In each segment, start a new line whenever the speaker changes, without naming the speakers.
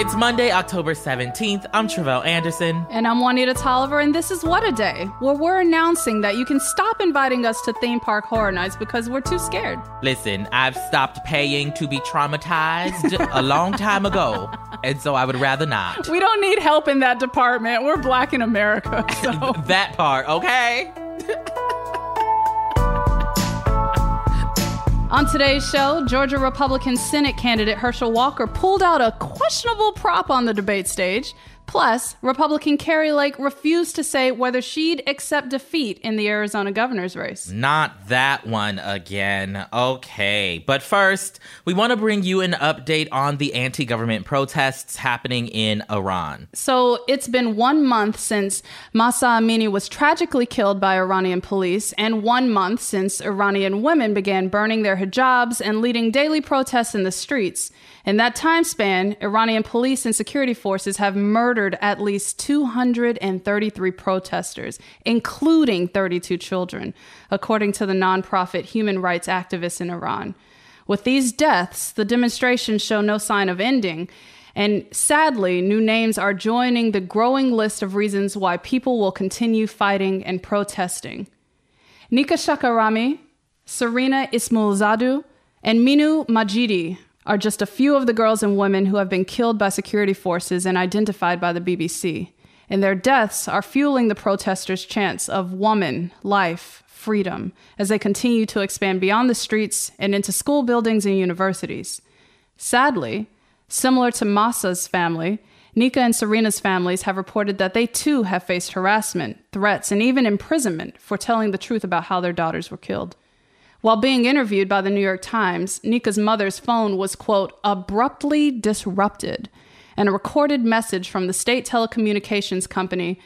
It's Monday, October 17th. I'm Tre'vell Anderson.
And I'm Juanita Tolliver, and this is What a Day, where we're announcing that you can stop inviting us to theme park horror nights because we're too scared.
Listen, I've stopped paying to be traumatized a long time ago, and so I would rather not.
We don't need help in that department. We're black in America, so.
that part, okay?
On today's show, Georgia Republican Senate candidate Herschel Walker pulled out a questionable prop on the debate stage. Plus, Republican Kari Lake refused to say whether she'd accept defeat in the Arizona governor's race.
Not that one again. Okay. But first, we want to bring you an update on the anti government protests happening in Iran.
So, it's been one month since Mahsa Amini was tragically killed by Iranian police, and one month since Iranian women began burning their hijabs and leading daily protests in the streets. In that time span, Iranian police and security forces have murdered at least 233 protesters, including 32 children, according to the nonprofit human rights activists in Iran. With these deaths, the demonstrations show no sign of ending. And sadly, new names are joining the growing list of reasons why people will continue fighting and protesting. Nika Shakarami, Sarina Ismailzadeh, and Minu Majidi are just a few of the girls and women who have been killed by security forces and identified by the BBC. And their deaths are fueling the protesters' chants of woman, life, freedom as they continue to expand beyond the streets and into school buildings and universities. Sadly, similar to Mahsa's family, Nika and Sarina's families have reported that they too have faced harassment, threats, and even imprisonment for telling the truth about how their daughters were killed. While being interviewed by the New York Times, Nika's mother's phone was, quote, abruptly disrupted, and a recorded message from the state telecommunications company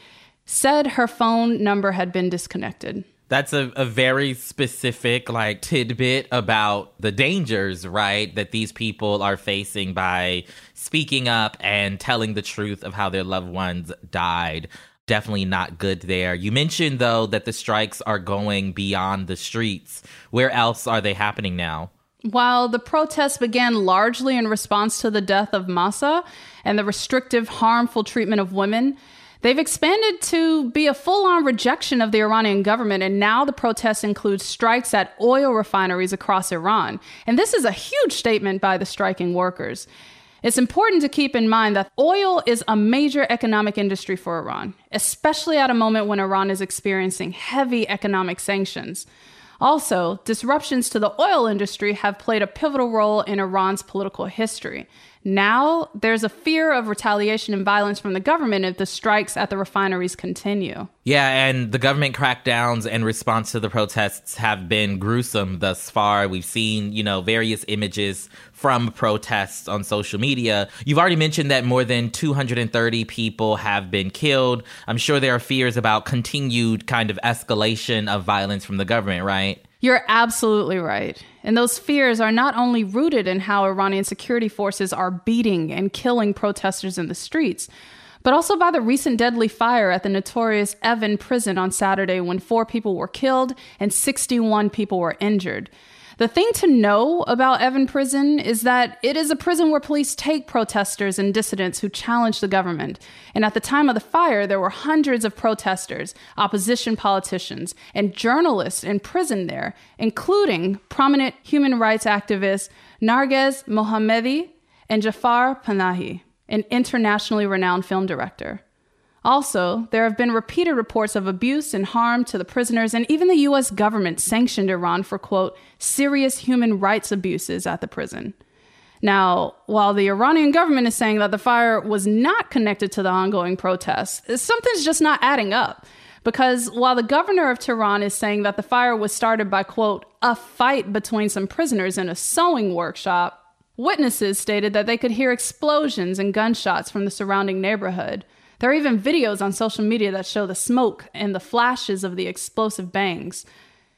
said her phone number had been disconnected.
That's a, a very specific, like, tidbit about the dangers, right, that these people are facing by speaking up and telling the truth of how their loved ones died definitely not good there. You mentioned though that the strikes are going beyond the streets. Where else are they happening now?
While the protests began largely in response to the death of Mahsa and the restrictive, harmful treatment of women, they've expanded to be a full on rejection of the Iranian government. And now the protests include strikes at oil refineries across Iran. And this is a huge statement by the striking workers. It's important to keep in mind that oil is a major economic industry for Iran, especially at a moment when Iran is experiencing heavy economic sanctions. Also, disruptions to the oil industry have played a pivotal role in Iran's political history. Now, there's a fear of retaliation and violence from the government if the strikes at the refineries continue.
Yeah, and the government crackdowns and response to the protests have been gruesome thus far. We've seen, you know, various images from protests on social media. You've already mentioned that more than 230 people have been killed. I'm sure there are fears about continued kind of escalation of violence from the government, right?
You're absolutely right. And those fears are not only rooted in how Iranian security forces are beating and killing protesters in the streets, but also by the recent deadly fire at the notorious Evin prison on Saturday when four people were killed and 61 people were injured. The thing to know about Evin Prison is that it is a prison where police take protesters and dissidents who challenge the government. And at the time of the fire, there were hundreds of protesters, opposition politicians, and journalists in prison there, including prominent human rights activists Narges Mohammadi and Jafar Panahi, an internationally renowned film director. Also, there have been repeated reports of abuse and harm to the prisoners, and even the US government sanctioned Iran for, quote, serious human rights abuses at the prison. Now, while the Iranian government is saying that the fire was not connected to the ongoing protests, something's just not adding up. Because while the governor of Tehran is saying that the fire was started by, quote, a fight between some prisoners in a sewing workshop, witnesses stated that they could hear explosions and gunshots from the surrounding neighborhood. There are even videos on social media that show the smoke and the flashes of the explosive bangs.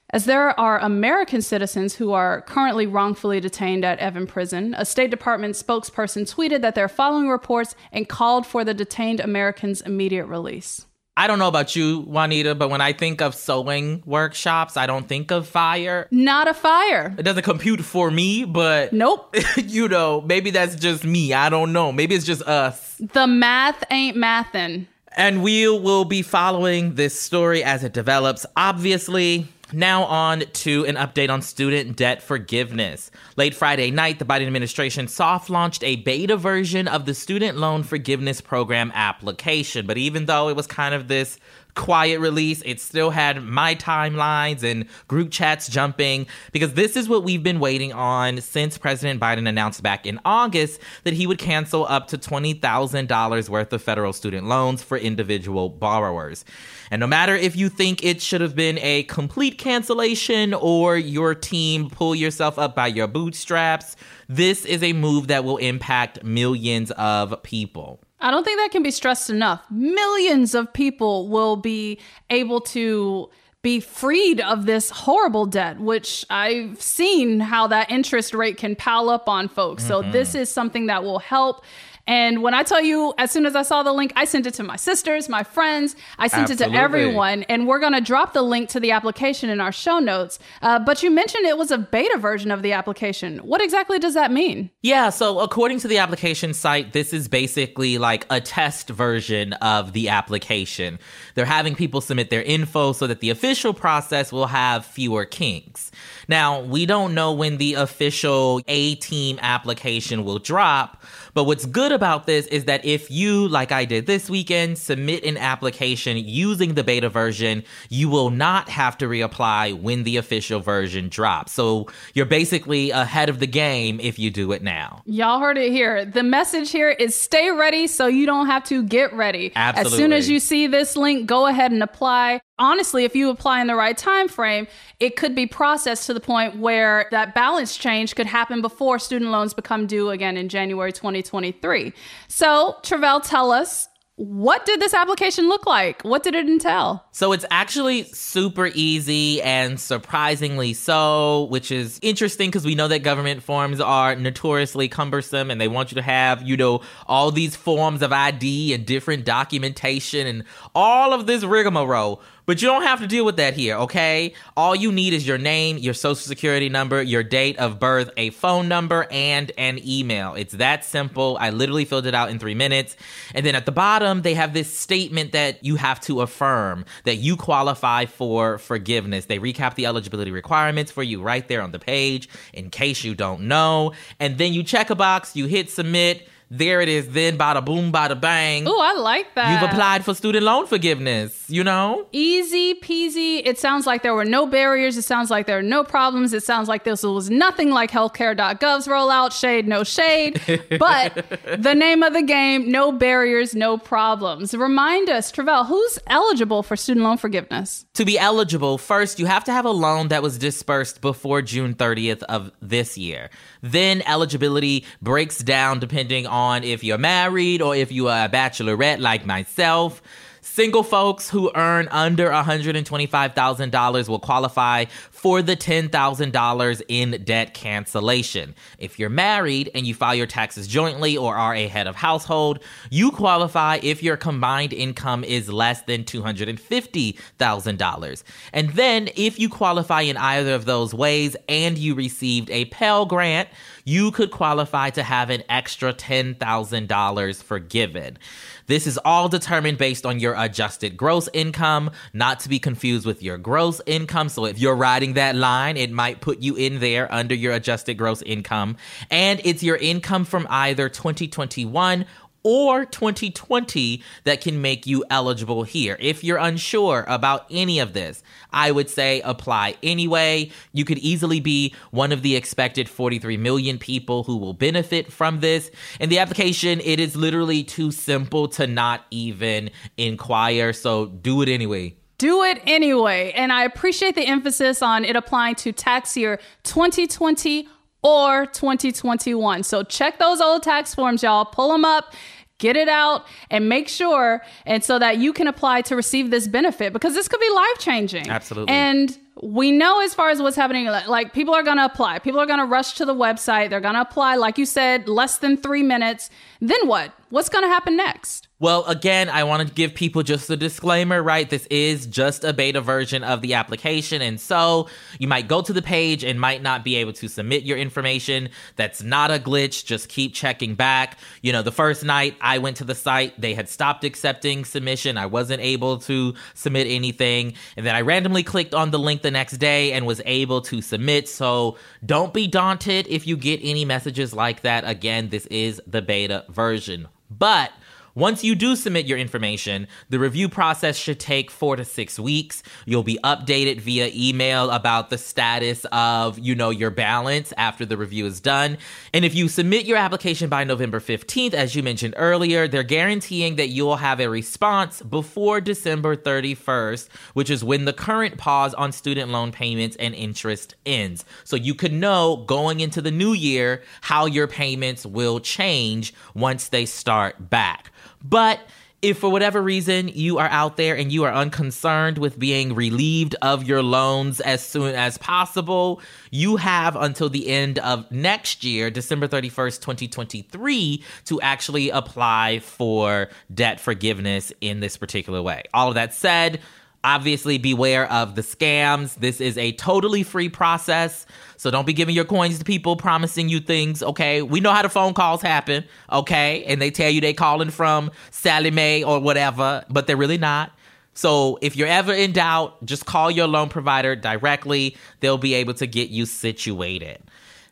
As there are American citizens who are currently wrongfully detained at Evin Prison, a State Department spokesperson tweeted that they're following reports and called for the detained Americans' immediate release.
I don't know about you, Juanita, but when I think of sewing workshops, I don't think of fire.
Not a fire.
It doesn't compute for me, but
Nope.
you know, maybe that's just me. I don't know. Maybe it's just us.
The math ain't mathin'.
And we will be following this story as it develops. Obviously, now on to an update on student debt forgiveness. Late Friday night, the Biden administration soft launched a beta version of the student loan forgiveness program application. But even though it was kind of this quiet release. It still had my timelines and group chats jumping because this is what we've been waiting on since President Biden announced back in August that he would cancel up to $20,000 worth of federal student loans for individual borrowers. And no matter if you think it should have been a complete cancellation or your team pull yourself up by your bootstraps, this is a move that will impact millions of people.
I don't think that can be stressed enough. Millions of people will be able to be freed of this horrible debt, which I've seen how that interest rate can pile up on folks. So, mm-hmm. this is something that will help. And when I tell you, as soon as I saw the link, I sent it to my sisters, my friends, I sent it to everyone. And we're going to drop the link to the application in our show notes. Uh, but you mentioned it was a beta version of the application. What exactly does that mean?
Yeah, so according to the application site, this is basically like a test version of the application. They're having people submit their info so that the official process will have fewer kinks. Now, we don't know when the official A team application will drop, but what's good about this is that if you, like I did this weekend, submit an application using the beta version, you will not have to reapply when the official version drops. So you're basically ahead of the game if you do it now.
Y'all heard it here. The message here is stay ready so you don't have to get ready. Absolutely. As soon as you see this link, go ahead and apply. Honestly, if you apply in the right time frame, it could be processed to the point where that balance change could happen before student loans become due again in January 2023. So, Tre'vell, tell us what did this application look like? What did it entail?
So it's actually super easy and surprisingly so, which is interesting because we know that government forms are notoriously cumbersome and they want you to have, you know, all these forms of ID and different documentation and all of this rigmarole. But you don't have to deal with that here, okay? All you need is your name, your social security number, your date of birth, a phone number, and an email. It's that simple. I literally filled it out in three minutes. And then at the bottom, they have this statement that you have to affirm that you qualify for forgiveness. They recap the eligibility requirements for you right there on the page in case you don't know. And then you check a box, you hit submit. There it is. Then bada boom, bada bang.
Oh, I like that.
You've applied for student loan forgiveness, you know?
Easy peasy. It sounds like there were no barriers. It sounds like there are no problems. It sounds like this was nothing like healthcare.gov's rollout. Shade, no shade. But the name of the game no barriers, no problems. Remind us, Tre'vell, who's eligible for student loan forgiveness?
To be eligible, first you have to have a loan that was dispersed before June 30th of this year. Then eligibility breaks down depending on if you're married or if you are a bachelorette like myself. Single folks who earn under $125,000 will qualify for the $10,000 in debt cancellation. If you're married and you file your taxes jointly or are a head of household, you qualify if your combined income is less than $250,000. And then if you qualify in either of those ways and you received a Pell Grant, you could qualify to have an extra $10,000 forgiven. This is all determined based on your adjusted gross income, not to be confused with your gross income. So if you're riding that line, it might put you in there under your adjusted gross income. And it's your income from either 2021 or 2020 that can make you eligible here. If you're unsure about any of this, I would say apply anyway. You could easily be one of the expected 43 million people who will benefit from this. In the application, it is literally too simple to not even inquire, so do it anyway.
do it anyway. And I appreciate the emphasis on it applying to tax year 2020 or 2021. So check those old tax forms, y'all. Pull them up get it out and make sure and so that you can apply to receive this benefit because this could be life changing
Absolutely.
and we know as far as what's happening like people are going to apply. People are going to rush to the website. They're going to apply like you said less than three minutes. Then what what's going to happen next
Well, again, I want to give people just a disclaimer, right? This is just a beta version of the application. And so you might go to the page and might not be able to submit your information. That's not a glitch. Just keep checking back. You know, the first night I went to the site, they had stopped accepting submission. I wasn't able to submit anything. And then I randomly clicked on the link the next day and was able to submit. So don't be daunted if you get any messages like that. Again, this is the beta version. But once you do submit your information, the review process should take four to six weeks. You'll be updated via email about the status of, you know, your balance after the review is done. And if you submit your application by November 15th, as you mentioned earlier, they're guaranteeing that you'll have a response before December 31st, which is when the current pause on student loan payments and interest ends. So you could know going into the new year how your payments will change once they start back. But if for whatever reason you are out there and you are unconcerned with being relieved of your loans as soon as possible, you have until the end of next year, December 31st, 2023, to actually apply for debt forgiveness in this particular way. All of that said, Obviously, beware of the scams. This is a totally free process. So don't be giving your coins to people promising you things, okay? We know how the phone calls happen, okay? And they tell you they calling from Sallie Mae or whatever, but they're really not. So if you're ever in doubt, just call your loan provider directly. They'll be able to get you situated.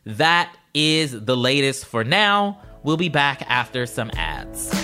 That is the latest for now. We'll be back after some ads.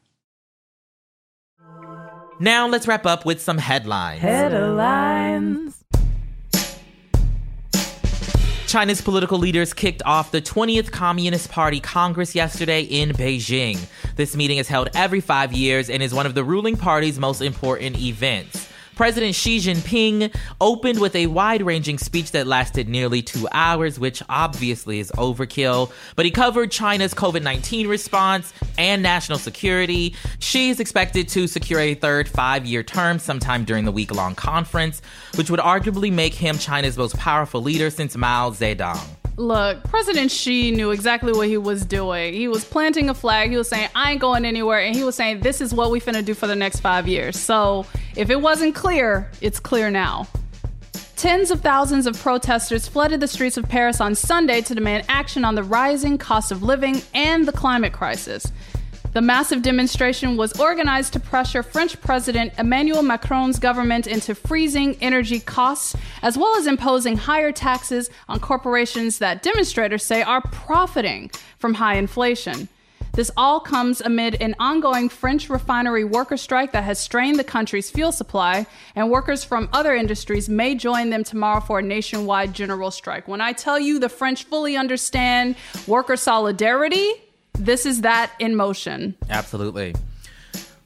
Now let's wrap up with some headlines.
Headlines.
China's political leaders kicked off the 20th Communist Party Congress yesterday in Beijing. This meeting is held every five years and is one of the ruling party's most important events. President Xi Jinping opened with a wide ranging speech that lasted nearly two hours, which obviously is overkill. But he covered China's COVID 19 response and national security. Xi is expected to secure a third five year term sometime during the week long conference, which would arguably make him China's most powerful leader since Mao Zedong.
Look, President Xi knew exactly what he was doing. He was planting a flag. He was saying, I ain't going anywhere. And he was saying, this is what we finna do for the next five years. So if it wasn't clear, it's clear now. Tens of thousands of protesters flooded the streets of Paris on Sunday to demand action on the rising cost of living and the climate crisis. The massive demonstration was organized to pressure French President Emmanuel Macron's government into freezing energy costs, as well as imposing higher taxes on corporations that demonstrators say are profiting from high inflation. This all comes amid an ongoing French refinery worker strike that has strained the country's fuel supply, and workers from other industries may join them tomorrow for a nationwide general strike. When I tell you the French fully understand worker solidarity, this is that in motion.
Absolutely.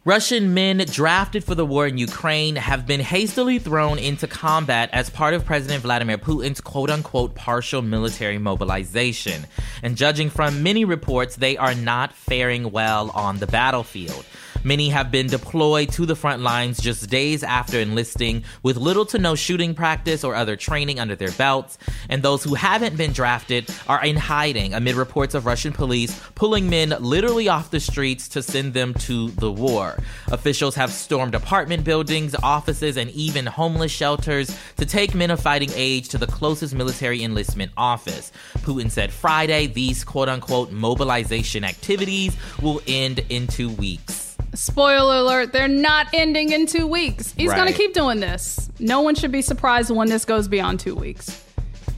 Russian men drafted for the war in Ukraine have been hastily thrown into combat as part of President Vladimir Putin's quote unquote partial military mobilization. And judging from many reports, they are not faring well on the battlefield. Many have been deployed to the front lines just days after enlisting with little to no shooting practice or other training under their belts. And those who haven't been drafted are in hiding amid reports of Russian police pulling men literally off the streets to send them to the war. Officials have stormed apartment buildings, offices, and even homeless shelters to take men of fighting age to the closest military enlistment office. Putin said Friday these quote unquote mobilization activities will end in two weeks.
Spoiler alert, they're not ending in two weeks. He's
Right.
going to keep doing this. No one should be surprised when this goes beyond two weeks.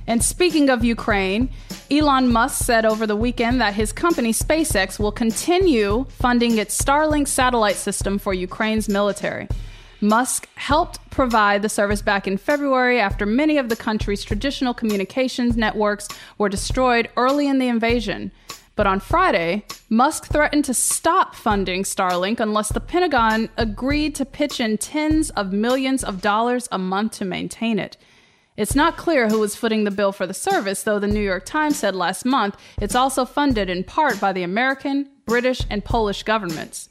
And speaking of Ukraine, Elon Musk said over the weekend that his company SpaceX will continue funding its Starlink satellite system for Ukraine's military. Musk helped provide the service back in February after many of the country's traditional communications networks were destroyed early in the invasion. But on Friday, Musk threatened to stop funding Starlink unless the Pentagon agreed to pitch in tens of millions of dollars a month to maintain it. It's not clear who was footing the bill for the service, though the New York Times said last month it's also funded in part by the American, British, and Polish governments.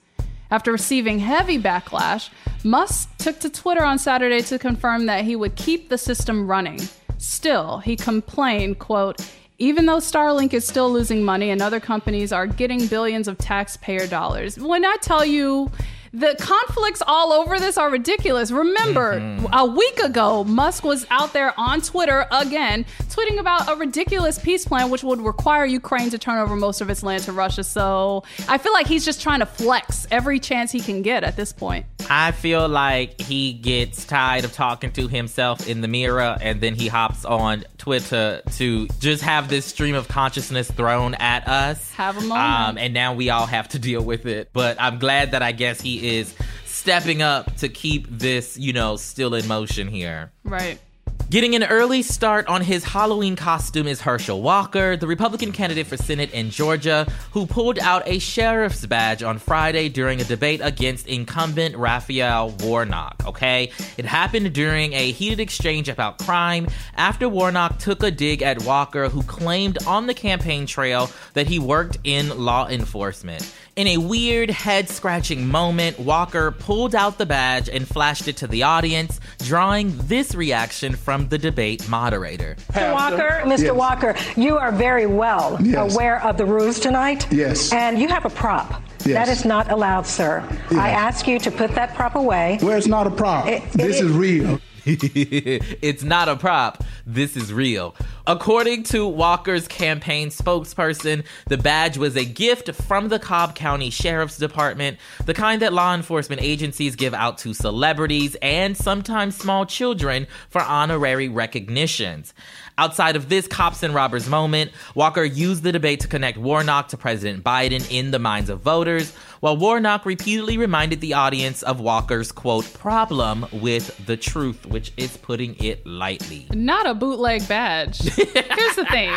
After receiving heavy backlash, Musk took to Twitter on Saturday to confirm that he would keep the system running. Still, he complained, quote, even though Starlink is still losing money and other companies are getting billions of taxpayer dollars. When I tell you the conflicts all over this are ridiculous. Remember, mm-hmm. a week ago, Musk was out there on Twitter again, tweeting about a ridiculous peace plan which would require Ukraine to turn over most of its land to Russia. So I feel like he's just trying to flex every chance he can get at this point.
I feel like he gets tired of talking to himself in the mirror and then he hops on Twitter to just have this stream of consciousness thrown at us.
Have a moment.
Um, and now we all have to deal with it. But I'm glad that I guess he is stepping up to keep this, you know, still in motion here.
Right.
Getting an early start on his Halloween costume is Herschel Walker, the Republican candidate for Senate in Georgia, who pulled out a sheriff's badge on Friday during a debate against incumbent Raphael Warnock. Okay? It happened during a heated exchange about crime after Warnock took a dig at Walker, who claimed on the campaign trail that he worked in law enforcement. In a weird head scratching moment, Walker pulled out the badge and flashed it to the audience, drawing this reaction from the debate moderator.
Mr. Walker, Mr.
Yes.
Walker, you are very well
Yes.
aware of the rules tonight.
Yes.
And you have a prop.
Yes.
That is not allowed, sir. I ask you to put that prop away.
Well, it's not a problem.
It-
this
it-
is real.
it's not a prop. This is real. According to Walker's campaign spokesperson, the badge was a gift from the Cobb County Sheriff's Department, the kind that law enforcement agencies give out to celebrities and sometimes small children for honorary recognitions. Outside of this cops and robbers moment, Walker used the debate to connect Warnock to President Biden in the minds of voters, while Warnock repeatedly reminded the audience of Walker's quote problem with the truth, which is putting it lightly.
Not a bootleg badge. Here's the thing.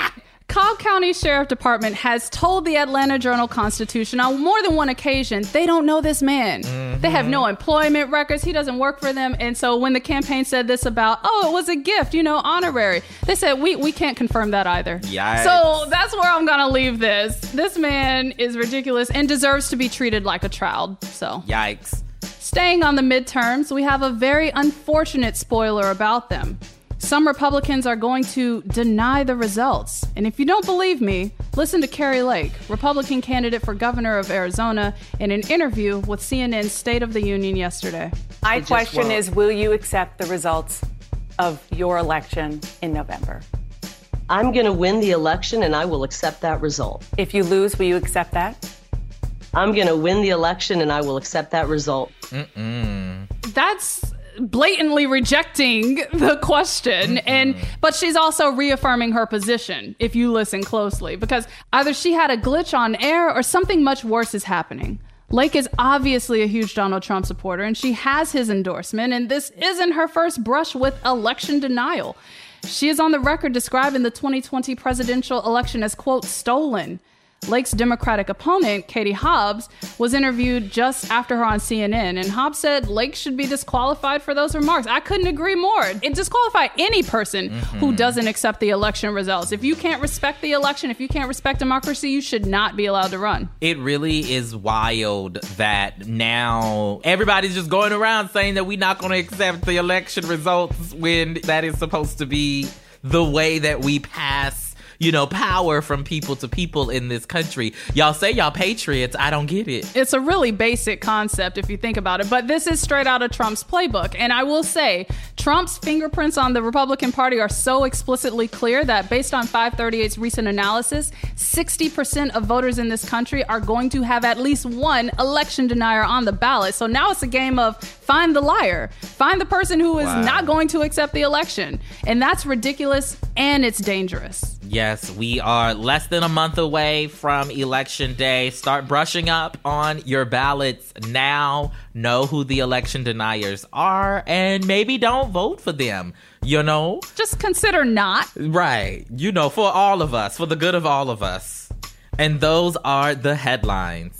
Cobb County Sheriff Department has told the Atlanta Journal Constitution on more than one occasion they don't know this man. Mm-hmm. They have no employment records. He doesn't work for them. And so when the campaign said this about, oh, it was a gift, you know, honorary, they said we we can't confirm that either.
Yikes.
So that's where I'm gonna leave this. This man is ridiculous and deserves to be treated like a child. So
yikes.
Staying on the midterms, we have a very unfortunate spoiler about them. Some Republicans are going to deny the results. And if you don't believe me, listen to Kari Lake, Republican candidate for governor of Arizona, in an interview with CNN's State of the Union yesterday.
My question is Will you accept the results of your election in November?
I'm going to win the election and I will accept that result.
If you lose, will you accept that?
I'm going to win the election and I will accept that result.
Mm-mm.
That's blatantly rejecting the question mm-hmm. and but she's also reaffirming her position if you listen closely because either she had a glitch on air or something much worse is happening Lake is obviously a huge Donald Trump supporter and she has his endorsement and this isn't her first brush with election denial. She is on the record describing the 2020 presidential election as quote stolen Lake's Democratic opponent, Katie Hobbs, was interviewed just after her on CNN, and Hobbs said Lake should be disqualified for those remarks. I couldn't agree more. It disqualify any person mm-hmm. who doesn't accept the election results. If you can't respect the election, if you can't respect democracy, you should not be allowed to run.
It really is wild that now everybody's just going around saying that we're not going to accept the election results when that is supposed to be the way that we pass you know, power from people to people in this country. Y'all say y'all patriots. I don't get it.
It's a really basic concept if you think about it, but this is straight out of Trump's playbook. And I will say, Trump's fingerprints on the Republican Party are so explicitly clear that based on 538's recent analysis, 60% of voters in this country are going to have at least one election denier on the ballot. So now it's a game of find the liar, find the person who is wow. not going to accept the election. And that's ridiculous and it's dangerous.
Yes, we are less than a month away from election day. Start brushing up on your ballots now. Know who the election deniers are and maybe don't vote for them. You know?
Just consider not.
Right. You know, for all of us, for the good of all of us. And those are the headlines.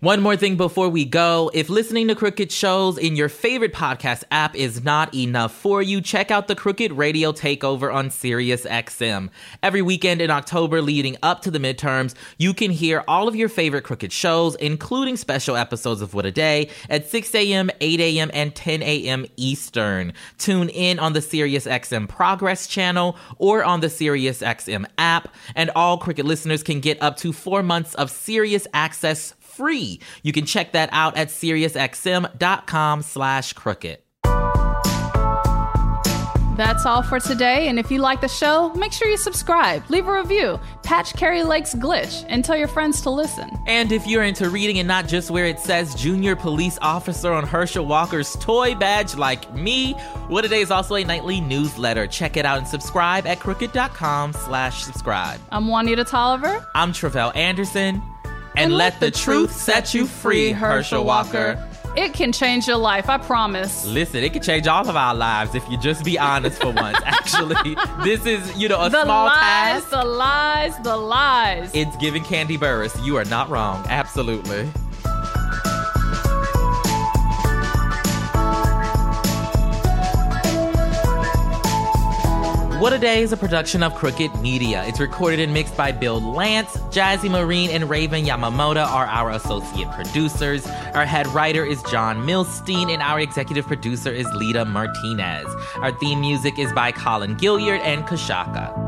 One more thing before we go. If listening to Crooked shows in your favorite podcast app is not enough for you, check out the Crooked Radio Takeover on SiriusXM. Every weekend in October leading up to the midterms, you can hear all of your favorite Crooked shows, including special episodes of What a Day at 6 a.m., 8 a.m., and 10 a.m. Eastern. Tune in on the SiriusXM Progress channel or on the SiriusXM app, and all Crooked listeners can get up to four months of Sirius access free. You can check that out at SiriusXM.com slash crooked.
That's all for today. And if you like the show, make sure you subscribe, leave a review, patch Kari Lake's glitch, and tell your friends to listen.
And if you're into reading and not just where it says junior police officer on Herschel Walker's toy badge like me, What a Day is also a nightly newsletter. Check it out and subscribe at crooked.com slash subscribe.
I'm Juanita Tolliver.
I'm Tre'vell Anderson and, let the truth set you free, Herschel Walker.
It can change your life, I promise.
Listen, it can change all of our lives if you just be honest for once. Actually, this is, you know, a
the
small
lies,
task.
The lies, the lies. the lies.
It's giving Kandi Burruss. You are not wrong. Absolutely. What a Day is a production of Crooked Media. It's recorded and mixed by Bill Lance. Jazzy Marine and Raven Yamamoto are our associate producers. Our head writer is John Milstein, and our executive producer is Lita Martinez. Our theme music is by Colin Gilliard and Kashaka.